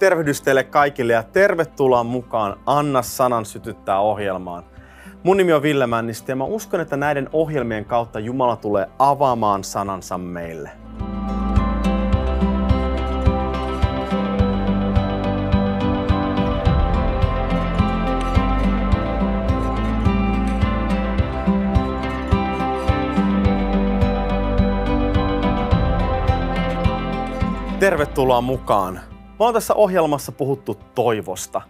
tervehdys teille kaikille ja tervetuloa mukaan Anna sanan sytyttää ohjelmaan. Mun nimi on Ville Männistä ja mä uskon, että näiden ohjelmien kautta Jumala tulee avaamaan sanansa meille. Tervetuloa mukaan. Me ollaan tässä ohjelmassa puhuttu toivosta.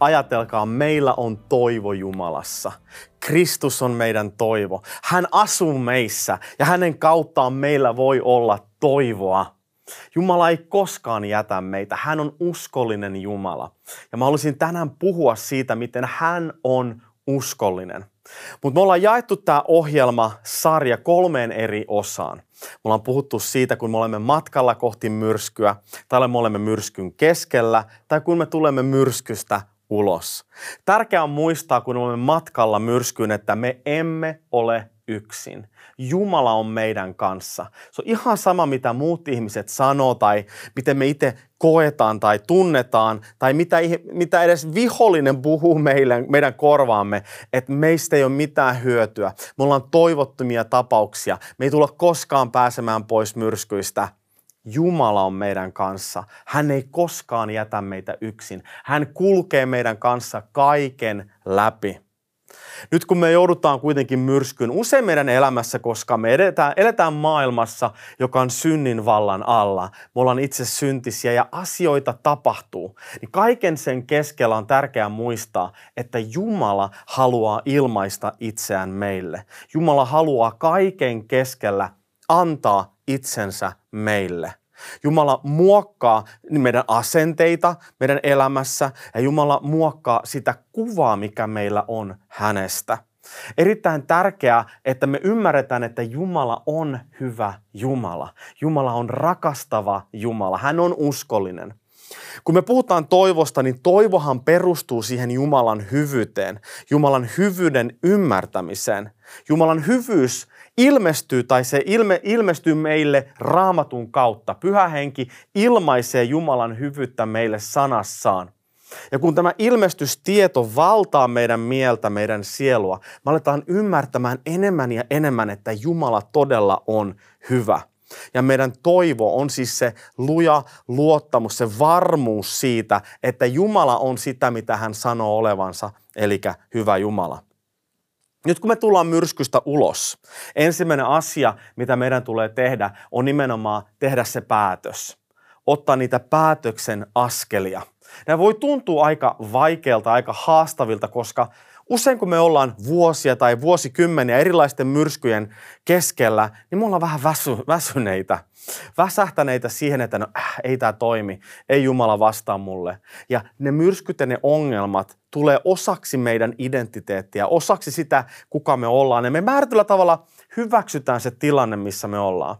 Ajatelkaa, meillä on toivo Jumalassa. Kristus on meidän toivo. Hän asuu meissä ja hänen kauttaan meillä voi olla toivoa. Jumala ei koskaan jätä meitä. Hän on uskollinen Jumala. Ja mä haluaisin tänään puhua siitä, miten hän on uskollinen. Mutta me ollaan jaettu tämä ohjelma sarja kolmeen eri osaan. Me ollaan puhuttu siitä, kun me olemme matkalla kohti myrskyä, tai me olemme myrskyn keskellä, tai kun me tulemme myrskystä ulos. Tärkeää on muistaa, kun olemme matkalla myrskyyn, että me emme ole yksin. Jumala on meidän kanssa. Se on ihan sama, mitä muut ihmiset sanoo tai miten me itse koetaan tai tunnetaan tai mitä, mitä edes vihollinen puhuu meille, meidän korvaamme, että meistä ei ole mitään hyötyä. Me ollaan toivottomia tapauksia. Me ei tulla koskaan pääsemään pois myrskyistä. Jumala on meidän kanssa. Hän ei koskaan jätä meitä yksin. Hän kulkee meidän kanssa kaiken läpi. Nyt kun me joudutaan kuitenkin myrskyyn usein meidän elämässä, koska me edetään, eletään maailmassa, joka on synnin vallan alla. Me ollaan itse syntisiä ja asioita tapahtuu. Niin kaiken sen keskellä on tärkeää muistaa, että Jumala haluaa ilmaista itseään meille. Jumala haluaa kaiken keskellä antaa itsensä meille. Jumala muokkaa meidän asenteita meidän elämässä ja Jumala muokkaa sitä kuvaa, mikä meillä on hänestä. Erittäin tärkeää, että me ymmärretään, että Jumala on hyvä Jumala. Jumala on rakastava Jumala. Hän on uskollinen. Kun me puhutaan toivosta, niin toivohan perustuu siihen Jumalan hyvyyteen, Jumalan hyvyyden ymmärtämiseen. Jumalan hyvyys ilmestyy tai se ilme, ilmestyy meille raamatun kautta. Pyhä henki ilmaisee Jumalan hyvyyttä meille sanassaan. Ja kun tämä ilmestystieto valtaa meidän mieltä, meidän sielua, me aletaan ymmärtämään enemmän ja enemmän, että Jumala todella on hyvä. Ja meidän toivo on siis se luja luottamus, se varmuus siitä, että Jumala on sitä, mitä hän sanoo olevansa, eli hyvä Jumala. Nyt kun me tullaan myrskystä ulos, ensimmäinen asia, mitä meidän tulee tehdä, on nimenomaan tehdä se päätös. Ottaa niitä päätöksen askelia. Nämä voi tuntua aika vaikealta, aika haastavilta, koska usein kun me ollaan vuosia tai vuosikymmeniä erilaisten myrskyjen keskellä, niin me ollaan vähän väsy, väsyneitä. Väsähtäneitä siihen, että no äh, ei tämä toimi, ei Jumala vastaa mulle. Ja ne myrskyt ja ne ongelmat tulee osaksi meidän identiteettiä, osaksi sitä, kuka me ollaan. Ja me määrätyllä tavalla hyväksytään se tilanne, missä me ollaan.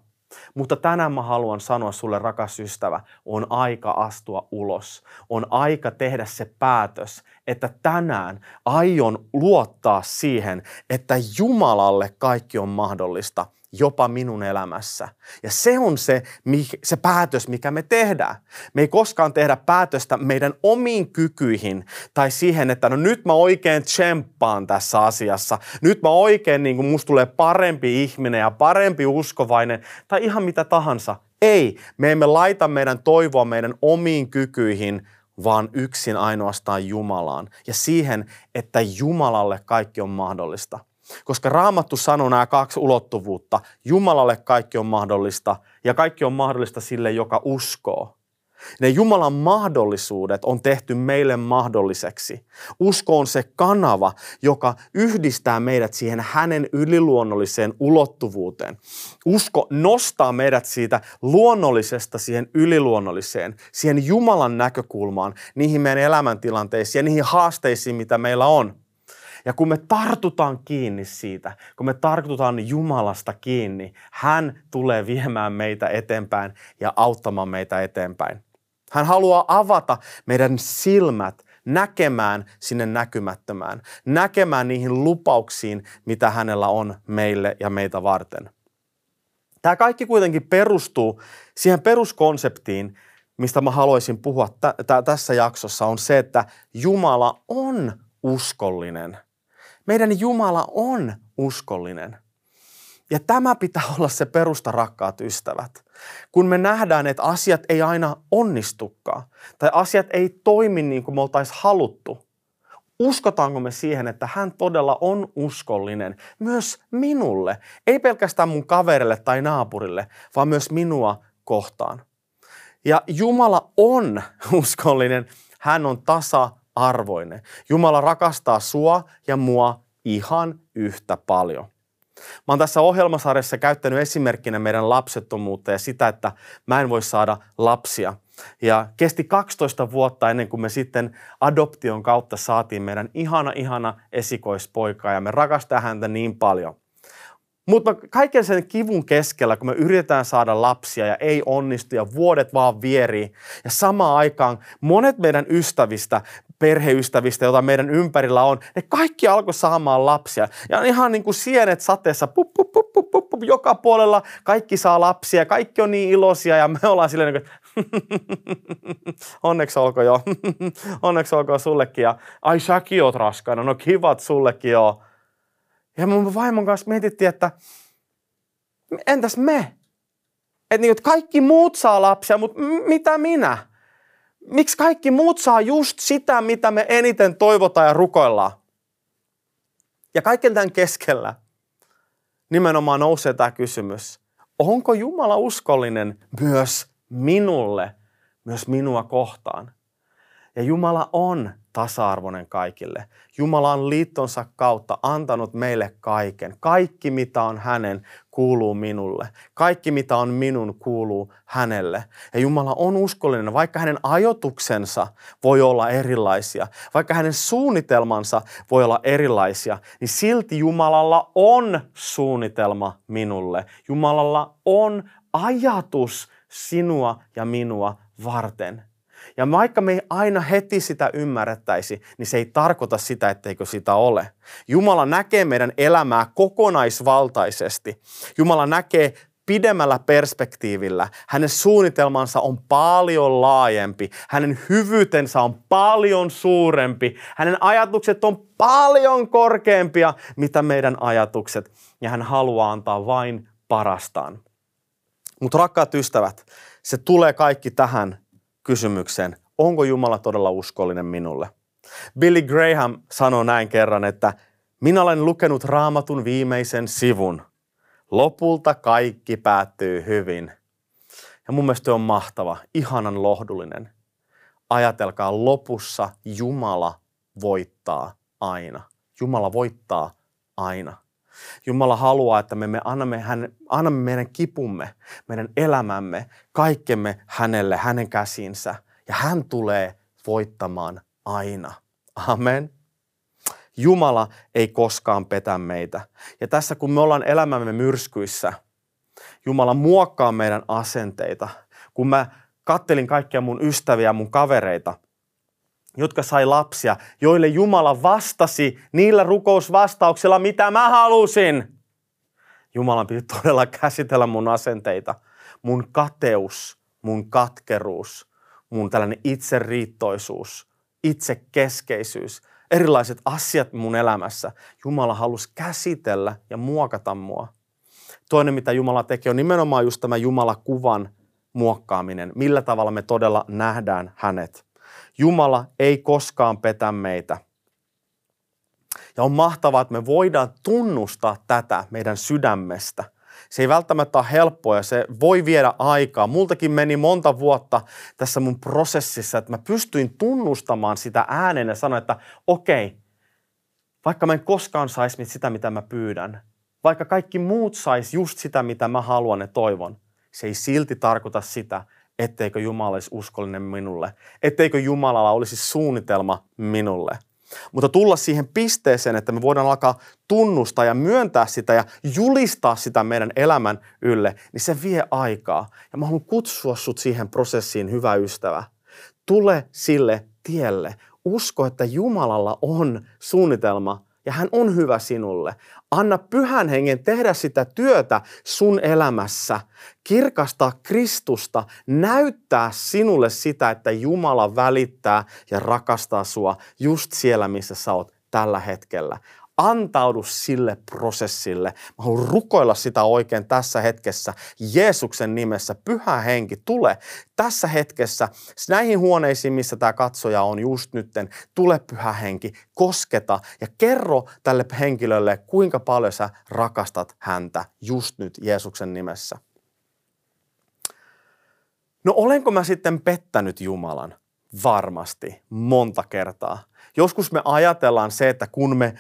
Mutta tänään mä haluan sanoa sulle, rakas ystävä, on aika astua ulos. On aika tehdä se päätös, että tänään aion luottaa siihen, että Jumalalle kaikki on mahdollista – jopa minun elämässä. Ja se on se, se päätös, mikä me tehdään. Me ei koskaan tehdä päätöstä meidän omiin kykyihin tai siihen, että no nyt mä oikein tsemppaan tässä asiassa. Nyt mä oikein, niin kuin musta tulee parempi ihminen ja parempi uskovainen tai ihan mitä tahansa. Ei, me emme laita meidän toivoa meidän omiin kykyihin, vaan yksin ainoastaan Jumalaan ja siihen, että Jumalalle kaikki on mahdollista. Koska Raamattu sanoo nämä kaksi ulottuvuutta. Jumalalle kaikki on mahdollista ja kaikki on mahdollista sille, joka uskoo. Ne Jumalan mahdollisuudet on tehty meille mahdolliseksi. Usko on se kanava, joka yhdistää meidät siihen hänen yliluonnolliseen ulottuvuuteen. Usko nostaa meidät siitä luonnollisesta siihen yliluonnolliseen, siihen Jumalan näkökulmaan, niihin meidän elämäntilanteisiin ja niihin haasteisiin, mitä meillä on. Ja kun me tartutaan kiinni siitä, kun me tartutaan Jumalasta kiinni, hän tulee viemään meitä eteenpäin ja auttamaan meitä eteenpäin. Hän haluaa avata meidän silmät näkemään sinne näkymättömään, näkemään niihin lupauksiin, mitä hänellä on meille ja meitä varten. Tämä kaikki kuitenkin perustuu siihen peruskonseptiin, mistä mä haluaisin puhua t- t- tässä jaksossa, on se, että Jumala on uskollinen. Meidän Jumala on uskollinen. Ja tämä pitää olla se perusta, rakkaat ystävät. Kun me nähdään, että asiat ei aina onnistukaan, tai asiat ei toimi niin kuin me oltaisiin haluttu, uskotaanko me siihen, että hän todella on uskollinen myös minulle, ei pelkästään mun kaverille tai naapurille, vaan myös minua kohtaan. Ja Jumala on uskollinen, hän on tasa-arvoinen. Jumala rakastaa sua ja mua ihan yhtä paljon. Mä oon tässä ohjelmasarjassa käyttänyt esimerkkinä meidän lapsettomuutta ja sitä, että mä en voi saada lapsia. Ja kesti 12 vuotta ennen kuin me sitten adoption kautta saatiin meidän ihana, ihana esikoispoika ja me rakastaa häntä niin paljon – mutta kaiken sen kivun keskellä, kun me yritetään saada lapsia ja ei onnistu ja vuodet vaan vierii. Ja samaan aikaan monet meidän ystävistä, perheystävistä, joita meidän ympärillä on, ne kaikki alkoi saamaan lapsia. Ja ihan niin kuin sienet sateessa, pup, pup, pup, pup, pup, pup, joka puolella kaikki saa lapsia, kaikki on niin iloisia ja me ollaan silleen niin kuin, onneksi olko jo, onneksi olko sullekin. Ja ai säkin oot raskaana, no kivat sullekin joo. Ja mun vaimon kanssa mietittiin, että entäs me? Että niin, että kaikki muut saa lapsia, mutta mitä minä? Miksi kaikki muut saa just sitä, mitä me eniten toivotaan ja rukoillaan? Ja kaiken tämän keskellä nimenomaan nousee tämä kysymys. Onko Jumala uskollinen myös minulle, myös minua kohtaan? Ja Jumala on tasa-arvoinen kaikille. Jumala on liittonsa kautta antanut meille kaiken. Kaikki, mitä on hänen, kuuluu minulle. Kaikki, mitä on minun, kuuluu hänelle. Ja Jumala on uskollinen, vaikka hänen ajotuksensa voi olla erilaisia, vaikka hänen suunnitelmansa voi olla erilaisia, niin silti Jumalalla on suunnitelma minulle. Jumalalla on ajatus sinua ja minua varten. Ja vaikka me ei aina heti sitä ymmärrettäisi, niin se ei tarkoita sitä, etteikö sitä ole. Jumala näkee meidän elämää kokonaisvaltaisesti. Jumala näkee pidemmällä perspektiivillä. Hänen suunnitelmansa on paljon laajempi. Hänen hyvyytensä on paljon suurempi. Hänen ajatukset on paljon korkeampia, mitä meidän ajatukset. Ja hän haluaa antaa vain parastaan. Mutta rakkaat ystävät, se tulee kaikki tähän kysymykseen, onko Jumala todella uskollinen minulle? Billy Graham sanoi näin kerran, että minä olen lukenut raamatun viimeisen sivun. Lopulta kaikki päättyy hyvin. Ja mun mielestä on mahtava, ihanan lohdullinen. Ajatelkaa, lopussa Jumala voittaa aina. Jumala voittaa aina. Jumala haluaa, että me, me annamme, hän, annamme meidän kipumme, meidän elämämme, kaikkemme hänelle, hänen käsinsä. Ja hän tulee voittamaan aina. Amen. Jumala ei koskaan petä meitä. Ja tässä kun me ollaan elämämme myrskyissä, Jumala muokkaa meidän asenteita. Kun mä kattelin kaikkia mun ystäviä, mun kavereita – jotka sai lapsia, joille Jumala vastasi niillä rukousvastauksilla, mitä mä halusin. Jumalan piti todella käsitellä mun asenteita, mun kateus, mun katkeruus, mun tällainen itseriittoisuus, itsekeskeisyys, erilaiset asiat mun elämässä. Jumala halusi käsitellä ja muokata mua. Toinen, mitä Jumala teki, on nimenomaan just tämä Jumala-kuvan muokkaaminen. Millä tavalla me todella nähdään hänet. Jumala ei koskaan petä meitä. Ja on mahtavaa, että me voidaan tunnustaa tätä meidän sydämestä. Se ei välttämättä ole helppoa ja se voi viedä aikaa. Multakin meni monta vuotta tässä mun prosessissa, että mä pystyin tunnustamaan sitä ääneen ja sanoa, että okei, vaikka mä en koskaan saisi sitä, mitä mä pyydän, vaikka kaikki muut sais just sitä, mitä mä haluan ja toivon, se ei silti tarkoita sitä, etteikö Jumala olisi uskollinen minulle, etteikö Jumalalla olisi suunnitelma minulle. Mutta tulla siihen pisteeseen, että me voidaan alkaa tunnustaa ja myöntää sitä ja julistaa sitä meidän elämän ylle, niin se vie aikaa. Ja mä haluan kutsua sut siihen prosessiin, hyvä ystävä. Tule sille tielle. Usko, että Jumalalla on suunnitelma ja hän on hyvä sinulle. Anna pyhän hengen tehdä sitä työtä sun elämässä, kirkastaa Kristusta, näyttää sinulle sitä, että Jumala välittää ja rakastaa sua just siellä, missä sä oot tällä hetkellä antaudu sille prosessille. Mä haluan rukoilla sitä oikein tässä hetkessä. Jeesuksen nimessä, pyhä henki, tule tässä hetkessä näihin huoneisiin, missä tämä katsoja on just nytten. Tule pyhä henki, kosketa ja kerro tälle henkilölle, kuinka paljon sä rakastat häntä just nyt Jeesuksen nimessä. No olenko mä sitten pettänyt Jumalan? Varmasti, monta kertaa. Joskus me ajatellaan se, että kun me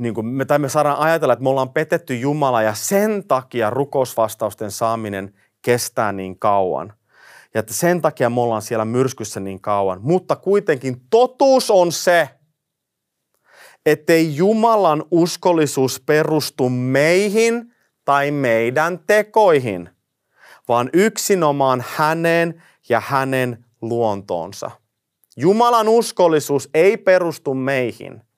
niin kuin me, tai me saadaan ajatella, että me ollaan petetty Jumala ja sen takia rukousvastausten saaminen kestää niin kauan. Ja että sen takia me ollaan siellä myrskyssä niin kauan. Mutta kuitenkin totuus on se, ettei Jumalan uskollisuus perustu meihin tai meidän tekoihin, vaan yksinomaan häneen ja hänen luontoonsa. Jumalan uskollisuus ei perustu meihin –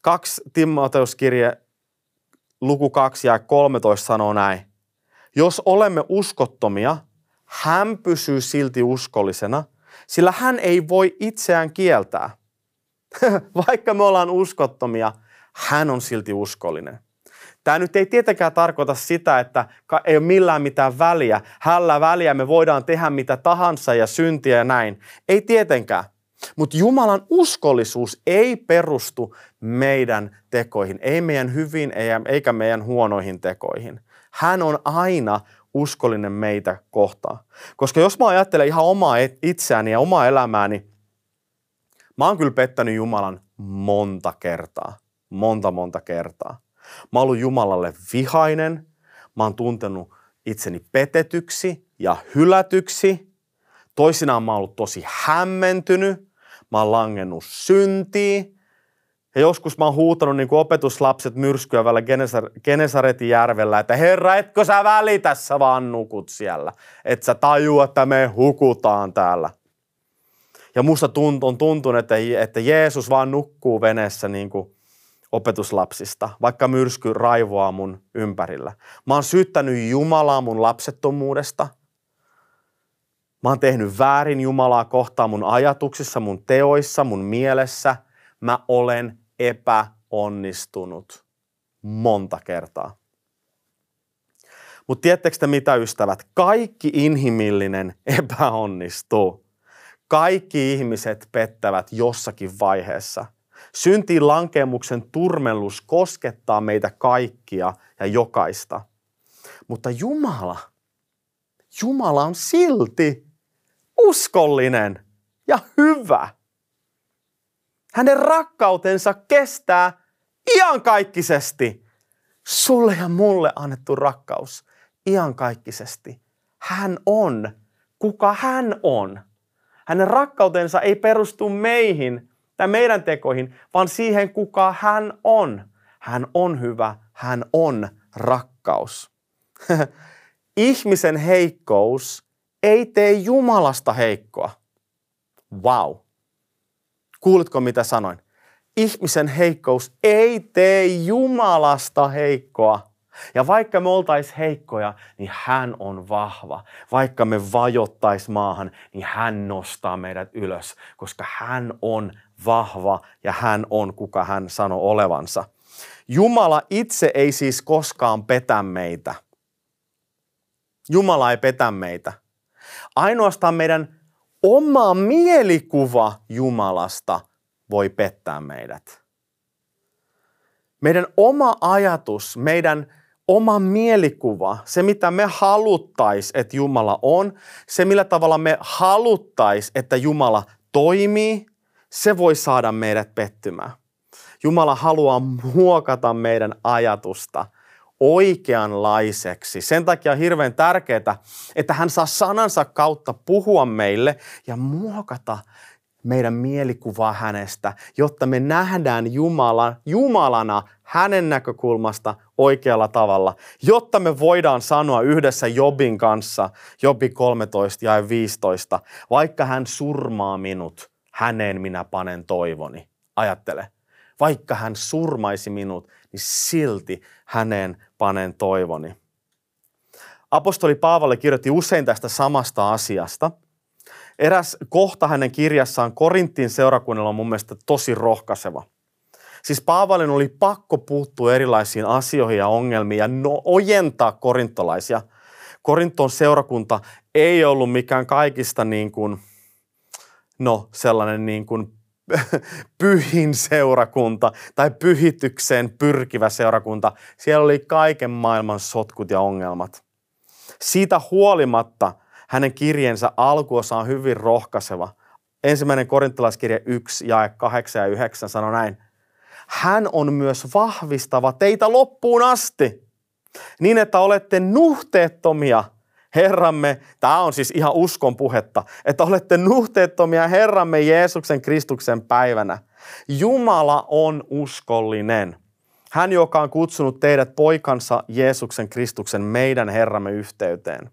2 Timoteuskirje luku 2 ja 13 sanoo näin. Jos olemme uskottomia, hän pysyy silti uskollisena, sillä hän ei voi itseään kieltää. Vaikka me ollaan uskottomia, hän on silti uskollinen. Tämä nyt ei tietenkään tarkoita sitä, että ei ole millään mitään väliä. Hällä väliä me voidaan tehdä mitä tahansa ja syntiä ja näin. Ei tietenkään. Mutta Jumalan uskollisuus ei perustu meidän tekoihin, ei meidän hyvin eikä meidän huonoihin tekoihin. Hän on aina uskollinen meitä kohtaan. Koska jos mä ajattelen ihan omaa itseäni ja omaa elämääni, mä oon kyllä pettänyt Jumalan monta kertaa. Monta, monta kertaa. Mä oon Jumalalle vihainen, mä oon tuntenut itseni petetyksi ja hylätyksi. Toisinaan mä oon ollut tosi hämmentynyt, mä oon langennut syntiin. Ja joskus mä oon huutanut niin kuin opetuslapset myrskyä välillä Genesaretin järvellä, että herra, etkö sä välitä, sä vaan nukut siellä. Et sä tajua, että me hukutaan täällä. Ja musta tunt, on tuntunut, että, että Jeesus vaan nukkuu veneessä niin kuin opetuslapsista, vaikka myrsky raivoaa mun ympärillä. Mä oon syyttänyt Jumalaa mun lapsettomuudesta. Mä oon tehnyt väärin Jumalaa kohtaan mun ajatuksissa, mun teoissa, mun mielessä. Mä olen epäonnistunut monta kertaa. Mutta tiedättekö te mitä ystävät? Kaikki inhimillinen epäonnistuu. Kaikki ihmiset pettävät jossakin vaiheessa. Syntiin lankemuksen turmellus koskettaa meitä kaikkia ja jokaista. Mutta Jumala, Jumala on silti uskollinen ja hyvä. Hänen rakkautensa kestää iankaikkisesti. Sulle ja mulle annettu rakkaus iankaikkisesti. Hän on, kuka hän on. Hänen rakkautensa ei perustu meihin tai meidän tekoihin, vaan siihen, kuka hän on. Hän on hyvä, hän on rakkaus. Ihmisen heikkous ei tee Jumalasta heikkoa. Wow. Kuulitko mitä sanoin? Ihmisen heikkous ei tee Jumalasta heikkoa. Ja vaikka me oltais heikkoja, niin hän on vahva. Vaikka me vajottais maahan, niin hän nostaa meidät ylös, koska hän on vahva ja hän on kuka hän sanoo olevansa. Jumala itse ei siis koskaan petä meitä. Jumala ei petä meitä. Ainoastaan meidän oma mielikuva Jumalasta voi pettää meidät. Meidän oma ajatus, meidän oma mielikuva, se mitä me haluttais, että Jumala on, se millä tavalla me haluttais, että Jumala toimii, se voi saada meidät pettymään. Jumala haluaa muokata meidän ajatusta – oikeanlaiseksi. Sen takia on hirveän tärkeää, että hän saa sanansa kautta puhua meille ja muokata meidän mielikuvaa hänestä, jotta me nähdään Jumala, Jumalana hänen näkökulmasta oikealla tavalla, jotta me voidaan sanoa yhdessä Jobin kanssa, Jobi 13 ja 15, vaikka hän surmaa minut, häneen minä panen toivoni. Ajattele, Vaikka hän surmaisi minut, niin silti häneen panen toivoni. Apostoli Paavalle kirjoitti usein tästä samasta asiasta. Eräs kohta hänen kirjassaan Korintin seurakunnalla on mun mielestä tosi rohkaiseva. Siis Paavalin oli pakko puuttua erilaisiin asioihin ja ongelmiin ja no, ojentaa korintolaisia. Korinton seurakunta ei ollut mikään kaikista niin kuin, no sellainen niin kuin pyhin seurakunta tai pyhitykseen pyrkivä seurakunta. Siellä oli kaiken maailman sotkut ja ongelmat. Siitä huolimatta hänen kirjeensä alkuosa on hyvin rohkaiseva. Ensimmäinen korintolaiskirje 1, jae 8 ja 9 sanoo näin. Hän on myös vahvistava teitä loppuun asti, niin että olette nuhteettomia – Herramme, tämä on siis ihan uskon puhetta, että olette nuhteettomia Herramme Jeesuksen Kristuksen päivänä. Jumala on uskollinen. Hän, joka on kutsunut teidät poikansa Jeesuksen Kristuksen meidän Herramme yhteyteen.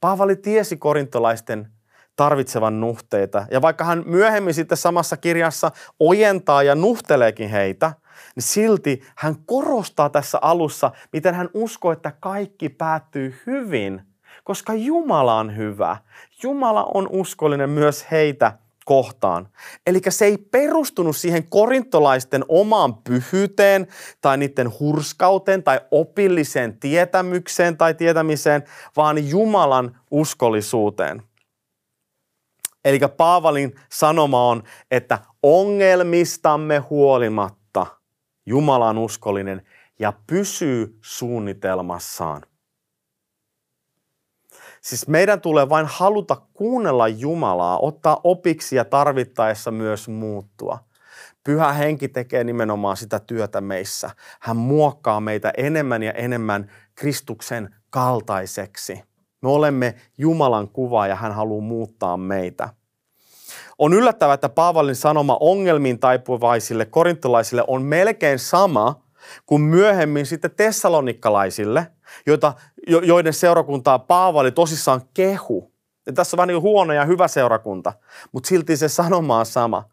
Paavali tiesi korintolaisten tarvitsevan nuhteita. Ja vaikka hän myöhemmin sitten samassa kirjassa ojentaa ja nuhteleekin heitä, niin silti hän korostaa tässä alussa, miten hän uskoo, että kaikki päättyy hyvin – koska Jumala on hyvä. Jumala on uskollinen myös heitä kohtaan. Eli se ei perustunut siihen korintolaisten omaan pyhyyteen tai niiden hurskauteen tai opilliseen tietämykseen tai tietämiseen, vaan Jumalan uskollisuuteen. Eli Paavalin sanoma on, että ongelmistamme huolimatta Jumala on uskollinen ja pysyy suunnitelmassaan. Siis meidän tulee vain haluta kuunnella Jumalaa, ottaa opiksi ja tarvittaessa myös muuttua. Pyhä henki tekee nimenomaan sitä työtä meissä. Hän muokkaa meitä enemmän ja enemmän Kristuksen kaltaiseksi. Me olemme Jumalan kuva ja hän haluaa muuttaa meitä. On yllättävää, että Paavalin sanoma ongelmiin taipuvaisille korintolaisille on melkein sama kuin myöhemmin sitten tessalonikkalaisille – joita, jo, joiden seurakuntaa Paavali tosissaan kehu. Ja tässä on vähän niin huono ja hyvä seurakunta, mutta silti se sanoma on sama.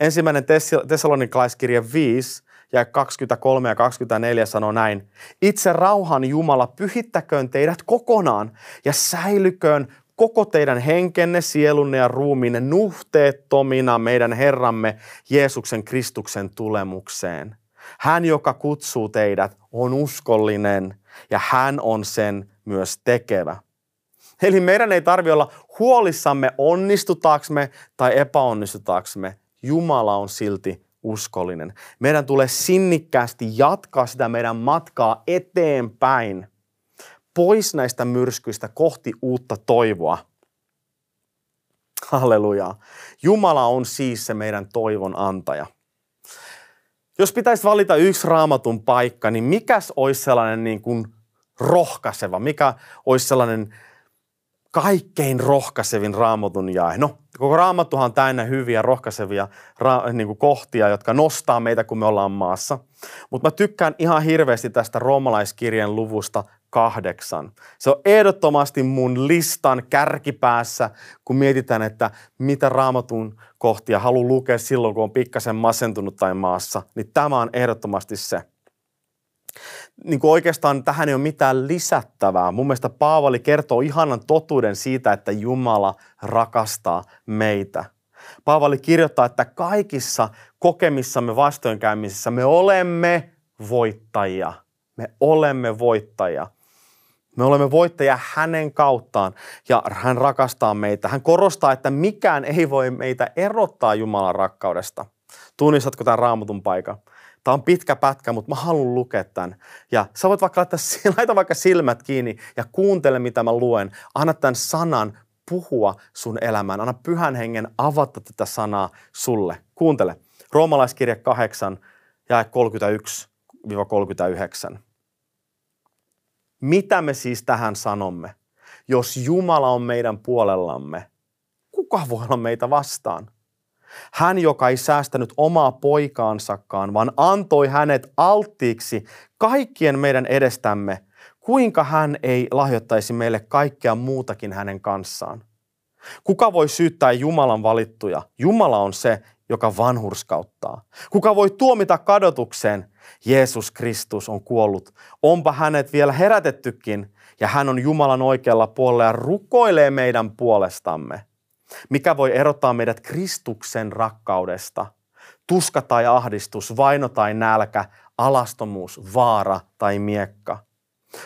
Ensimmäinen Tessalonikalaiskirje 5 ja 23 ja 24 sanoo näin. Itse rauhan Jumala pyhittäköön teidät kokonaan ja säilyköön koko teidän henkenne, sielunne ja ruumiinne nuhteettomina meidän Herramme Jeesuksen Kristuksen tulemukseen. Hän, joka kutsuu teidät, on uskollinen ja hän on sen myös tekevä. Eli meidän ei tarvi olla huolissamme onnistutaaksemme tai epäonnistutaaksemme. Jumala on silti uskollinen. Meidän tulee sinnikkäästi jatkaa sitä meidän matkaa eteenpäin, pois näistä myrskyistä kohti uutta toivoa. Halleluja. Jumala on siis se meidän toivon antaja. Jos pitäisi valita yksi raamatun paikka, niin mikäs olisi sellainen niin kuin rohkaiseva? Mikä olisi sellainen kaikkein rohkaisevin raamatun jae? No, koko raamattuhan on täynnä hyviä rohkaisevia ra- niin kuin kohtia, jotka nostaa meitä, kun me ollaan maassa. Mutta mä tykkään ihan hirveästi tästä roomalaiskirjan luvusta kahdeksan. Se on ehdottomasti mun listan kärkipäässä, kun mietitään, että mitä raamatun kohtia haluan lukea silloin, kun on pikkasen masentunut tai maassa, niin tämä on ehdottomasti se. Niin kuin oikeastaan tähän ei ole mitään lisättävää. Mun mielestä Paavali kertoo ihanan totuuden siitä, että Jumala rakastaa meitä. Paavali kirjoittaa, että kaikissa kokemissamme vastoinkäymisissä me olemme voittajia. Me olemme voittajia. Me olemme voittajia hänen kauttaan ja hän rakastaa meitä. Hän korostaa, että mikään ei voi meitä erottaa Jumalan rakkaudesta. Tunnistatko tämän raamatun paikan? Tämä on pitkä pätkä, mutta mä haluan lukea tämän. Ja sä voit vaikka laittaa, laita vaikka silmät kiinni ja kuuntele, mitä mä luen. Anna tämän sanan puhua sun elämään. Anna pyhän hengen avata tätä sanaa sulle. Kuuntele. Roomalaiskirja 8, ja 31-39. Mitä me siis tähän sanomme? Jos Jumala on meidän puolellamme, kuka voi olla meitä vastaan? Hän, joka ei säästänyt omaa poikaansakaan, vaan antoi hänet alttiiksi kaikkien meidän edestämme, kuinka hän ei lahjoittaisi meille kaikkea muutakin hänen kanssaan? Kuka voi syyttää Jumalan valittuja? Jumala on se, joka vanhurskauttaa? Kuka voi tuomita kadotukseen? Jeesus Kristus on kuollut. Onpa hänet vielä herätettykin ja hän on Jumalan oikealla puolella ja rukoilee meidän puolestamme. Mikä voi erottaa meidät Kristuksen rakkaudesta? Tuska tai ahdistus, vaino tai nälkä, alastomuus, vaara tai miekka.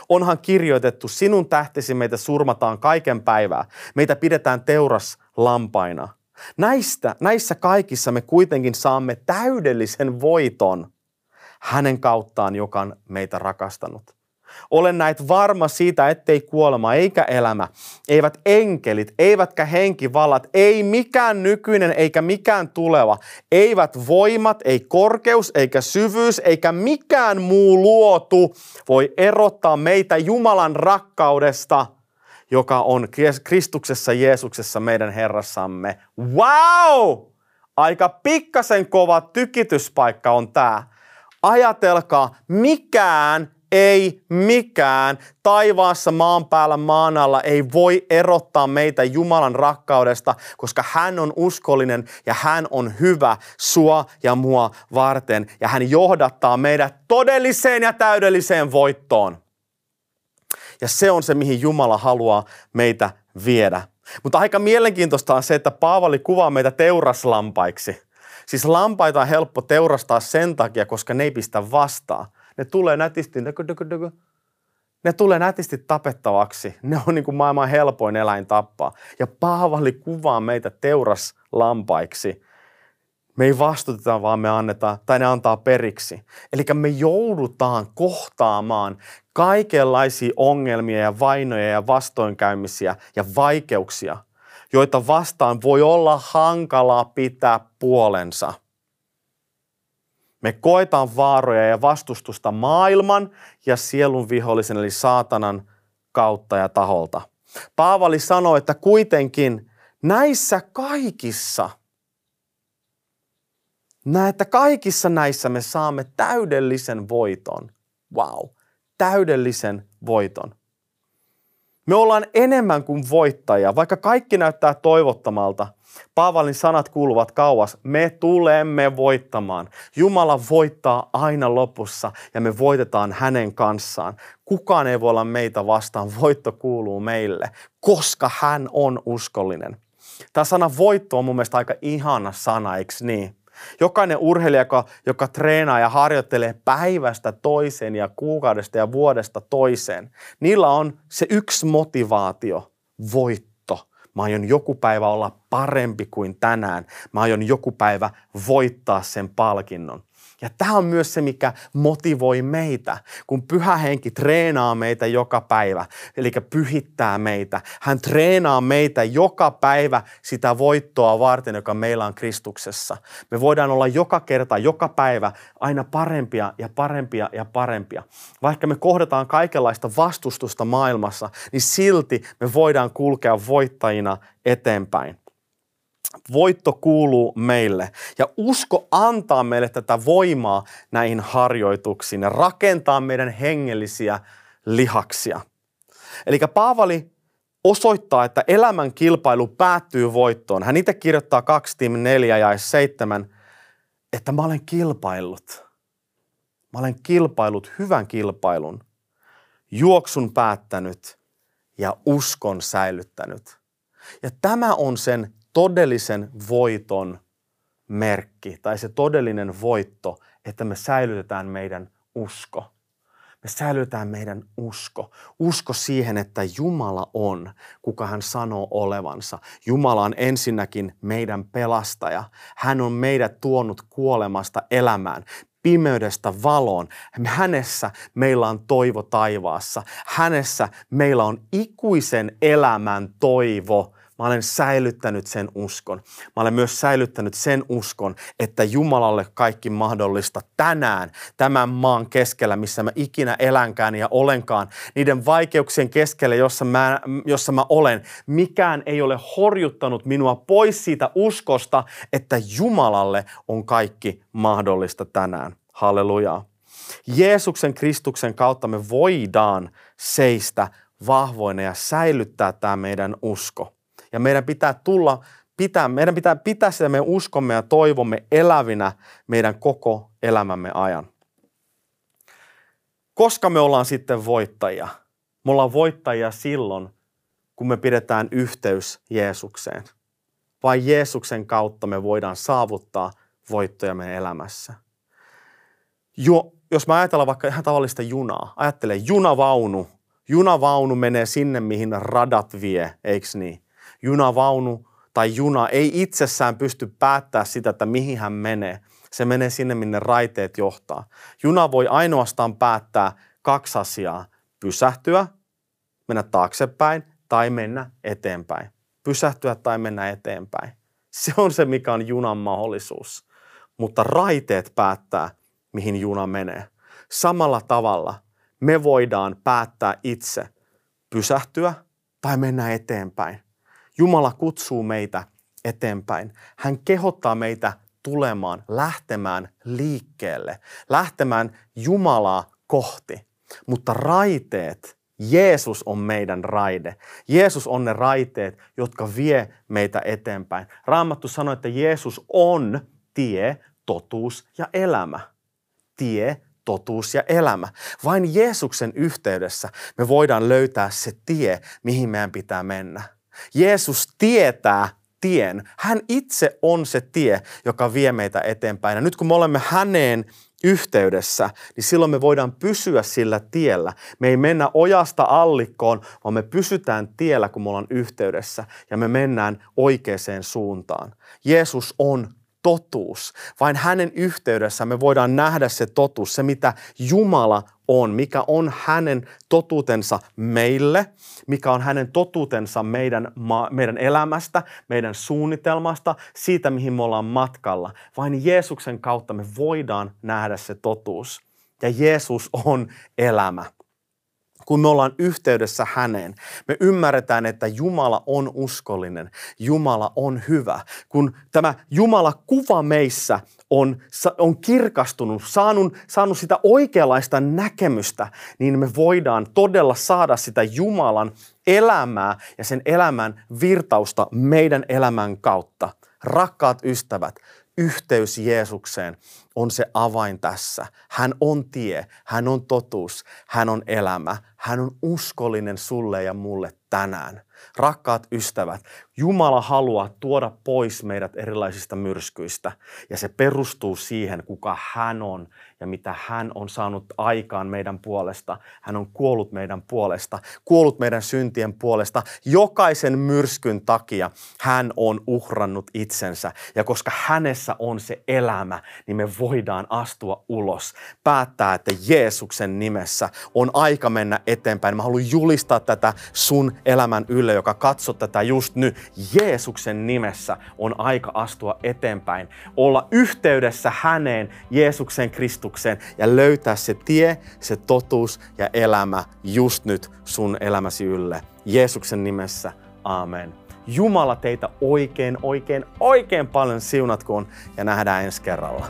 Onhan kirjoitettu, sinun tähtesi meitä surmataan kaiken päivää. Meitä pidetään teuras lampaina. Näistä, näissä kaikissa me kuitenkin saamme täydellisen voiton hänen kauttaan, joka on meitä rakastanut. Olen näet varma siitä, ettei kuolema eikä elämä, eivät enkelit, eivätkä henkivallat, ei mikään nykyinen eikä mikään tuleva, eivät voimat, ei korkeus eikä syvyys eikä mikään muu luotu voi erottaa meitä Jumalan rakkaudesta, joka on Kristuksessa Jeesuksessa meidän Herrassamme. Wow! Aika pikkasen kova tykityspaikka on tämä. Ajatelkaa, mikään ei mikään taivaassa, maan päällä, maan alla ei voi erottaa meitä Jumalan rakkaudesta, koska hän on uskollinen ja hän on hyvä sua ja mua varten. Ja hän johdattaa meidät todelliseen ja täydelliseen voittoon. Ja se on se, mihin Jumala haluaa meitä viedä. Mutta aika mielenkiintoista on se, että Paavali kuvaa meitä teuraslampaiksi. Siis lampaita on helppo teurastaa sen takia, koska ne ei pistä vastaan ne tulee nätisti, ne tulee nätisti tapettavaksi. Ne on niin kuin maailman helpoin eläin tappaa. Ja Paavali kuvaa meitä teuraslampaiksi. Me ei vastuteta, vaan me annetaan, tai ne antaa periksi. Eli me joudutaan kohtaamaan kaikenlaisia ongelmia ja vainoja ja vastoinkäymisiä ja vaikeuksia, joita vastaan voi olla hankalaa pitää puolensa – me koetaan vaaroja ja vastustusta maailman ja sielun vihollisen eli saatanan kautta ja taholta. Paavali sanoi, että kuitenkin näissä kaikissa, että kaikissa näissä me saamme täydellisen voiton. Wow, täydellisen voiton. Me ollaan enemmän kuin voittajia, vaikka kaikki näyttää toivottomalta – Paavalin sanat kuuluvat kauas. Me tulemme voittamaan. Jumala voittaa aina lopussa ja me voitetaan hänen kanssaan. Kukaan ei voi olla meitä vastaan. Voitto kuuluu meille, koska hän on uskollinen. Tämä sana voitto on mun mielestä aika ihana sana, eikö niin? Jokainen urheilija, joka, joka treenaa ja harjoittelee päivästä toiseen ja kuukaudesta ja vuodesta toiseen, niillä on se yksi motivaatio, voitto Mä aion joku päivä olla parempi kuin tänään. Mä aion joku päivä voittaa sen palkinnon. Ja tämä on myös se, mikä motivoi meitä, kun pyhä henki treenaa meitä joka päivä, eli pyhittää meitä. Hän treenaa meitä joka päivä sitä voittoa varten, joka meillä on Kristuksessa. Me voidaan olla joka kerta, joka päivä aina parempia ja parempia ja parempia. Vaikka me kohdataan kaikenlaista vastustusta maailmassa, niin silti me voidaan kulkea voittajina eteenpäin. Voitto kuuluu meille ja usko antaa meille tätä voimaa näihin harjoituksiin ja rakentaa meidän hengellisiä lihaksia. Eli Paavali osoittaa, että elämän kilpailu päättyy voittoon. Hän itse kirjoittaa 2 Tim 4 ja 7, että mä olen kilpaillut. Mä olen kilpailut hyvän kilpailun, juoksun päättänyt ja uskon säilyttänyt. Ja tämä on sen todellisen voiton merkki tai se todellinen voitto, että me säilytetään meidän usko. Me säilytetään meidän usko. Usko siihen, että Jumala on, kuka hän sanoo olevansa. Jumala on ensinnäkin meidän pelastaja. Hän on meidät tuonut kuolemasta elämään pimeydestä valoon. Hänessä meillä on toivo taivaassa. Hänessä meillä on ikuisen elämän toivo Mä olen säilyttänyt sen uskon. Mä olen myös säilyttänyt sen uskon, että Jumalalle kaikki mahdollista tänään, tämän maan keskellä, missä mä ikinä elänkään ja olenkaan, niiden vaikeuksien keskellä, jossa mä, jossa mä olen, mikään ei ole horjuttanut minua pois siitä uskosta, että Jumalalle on kaikki mahdollista tänään. Halleluja. Jeesuksen Kristuksen kautta me voidaan seistä vahvoina ja säilyttää tämä meidän usko. Ja meidän pitää tulla pitää, meidän pitää pitää sitä meidän uskomme ja toivomme elävinä meidän koko elämämme ajan. Koska me ollaan sitten voittajia? Me ollaan voittajia silloin, kun me pidetään yhteys Jeesukseen. Vai Jeesuksen kautta me voidaan saavuttaa voittoja meidän elämässä. Jo, jos mä ajatellaan vaikka ihan tavallista junaa, ajattele junavaunu. Junavaunu menee sinne, mihin radat vie, eikö niin? Junavaunu tai juna ei itsessään pysty päättää sitä, että mihin hän menee. Se menee sinne, minne raiteet johtaa. Juna voi ainoastaan päättää kaksi asiaa. Pysähtyä, mennä taaksepäin tai mennä eteenpäin. Pysähtyä tai mennä eteenpäin. Se on se, mikä on junan mahdollisuus. Mutta raiteet päättää, mihin juna menee. Samalla tavalla me voidaan päättää itse pysähtyä tai mennä eteenpäin. Jumala kutsuu meitä eteenpäin. Hän kehottaa meitä tulemaan, lähtemään liikkeelle, lähtemään Jumalaa kohti. Mutta raiteet, Jeesus on meidän raide. Jeesus on ne raiteet, jotka vie meitä eteenpäin. Raamattu sanoi, että Jeesus on tie, totuus ja elämä. Tie, totuus ja elämä. Vain Jeesuksen yhteydessä me voidaan löytää se tie, mihin meidän pitää mennä. Jeesus tietää tien. Hän itse on se tie, joka vie meitä eteenpäin. Ja nyt kun me olemme häneen yhteydessä, niin silloin me voidaan pysyä sillä tiellä. Me ei mennä ojasta allikkoon, vaan me pysytään tiellä, kun me ollaan yhteydessä ja me mennään oikeaan suuntaan. Jeesus on totuus. Vain hänen yhteydessä me voidaan nähdä se totuus, se mitä Jumala on, mikä on hänen totuutensa meille, mikä on hänen totuutensa meidän, meidän elämästä, meidän suunnitelmasta, siitä mihin me ollaan matkalla. Vain Jeesuksen kautta me voidaan nähdä se totuus. Ja Jeesus on elämä kun me ollaan yhteydessä häneen, me ymmärretään, että Jumala on uskollinen, Jumala on hyvä. Kun tämä Jumala kuva meissä on, on kirkastunut, saanut, saanut sitä oikeanlaista näkemystä, niin me voidaan todella saada sitä Jumalan elämää ja sen elämän virtausta meidän elämän kautta. Rakkaat ystävät, yhteys Jeesukseen on se avain tässä. Hän on tie, hän on totuus, hän on elämä, hän on uskollinen sulle ja mulle tänään. Rakkaat ystävät, Jumala haluaa tuoda pois meidät erilaisista myrskyistä ja se perustuu siihen, kuka hän on ja mitä hän on saanut aikaan meidän puolesta. Hän on kuollut meidän puolesta, kuollut meidän syntien puolesta. Jokaisen myrskyn takia hän on uhrannut itsensä ja koska hänessä on se elämä, niin me voidaan astua ulos, päättää, että Jeesuksen nimessä on aika mennä eteenpäin. Mä haluan julistaa tätä sun elämän ylle, joka katsoo tätä just nyt. Jeesuksen nimessä on aika astua eteenpäin, olla yhteydessä häneen, Jeesuksen Kristukseen ja löytää se tie, se totuus ja elämä just nyt sun elämäsi ylle. Jeesuksen nimessä, amen. Jumala teitä oikein, oikein, oikein paljon siunatkoon ja nähdään ensi kerralla.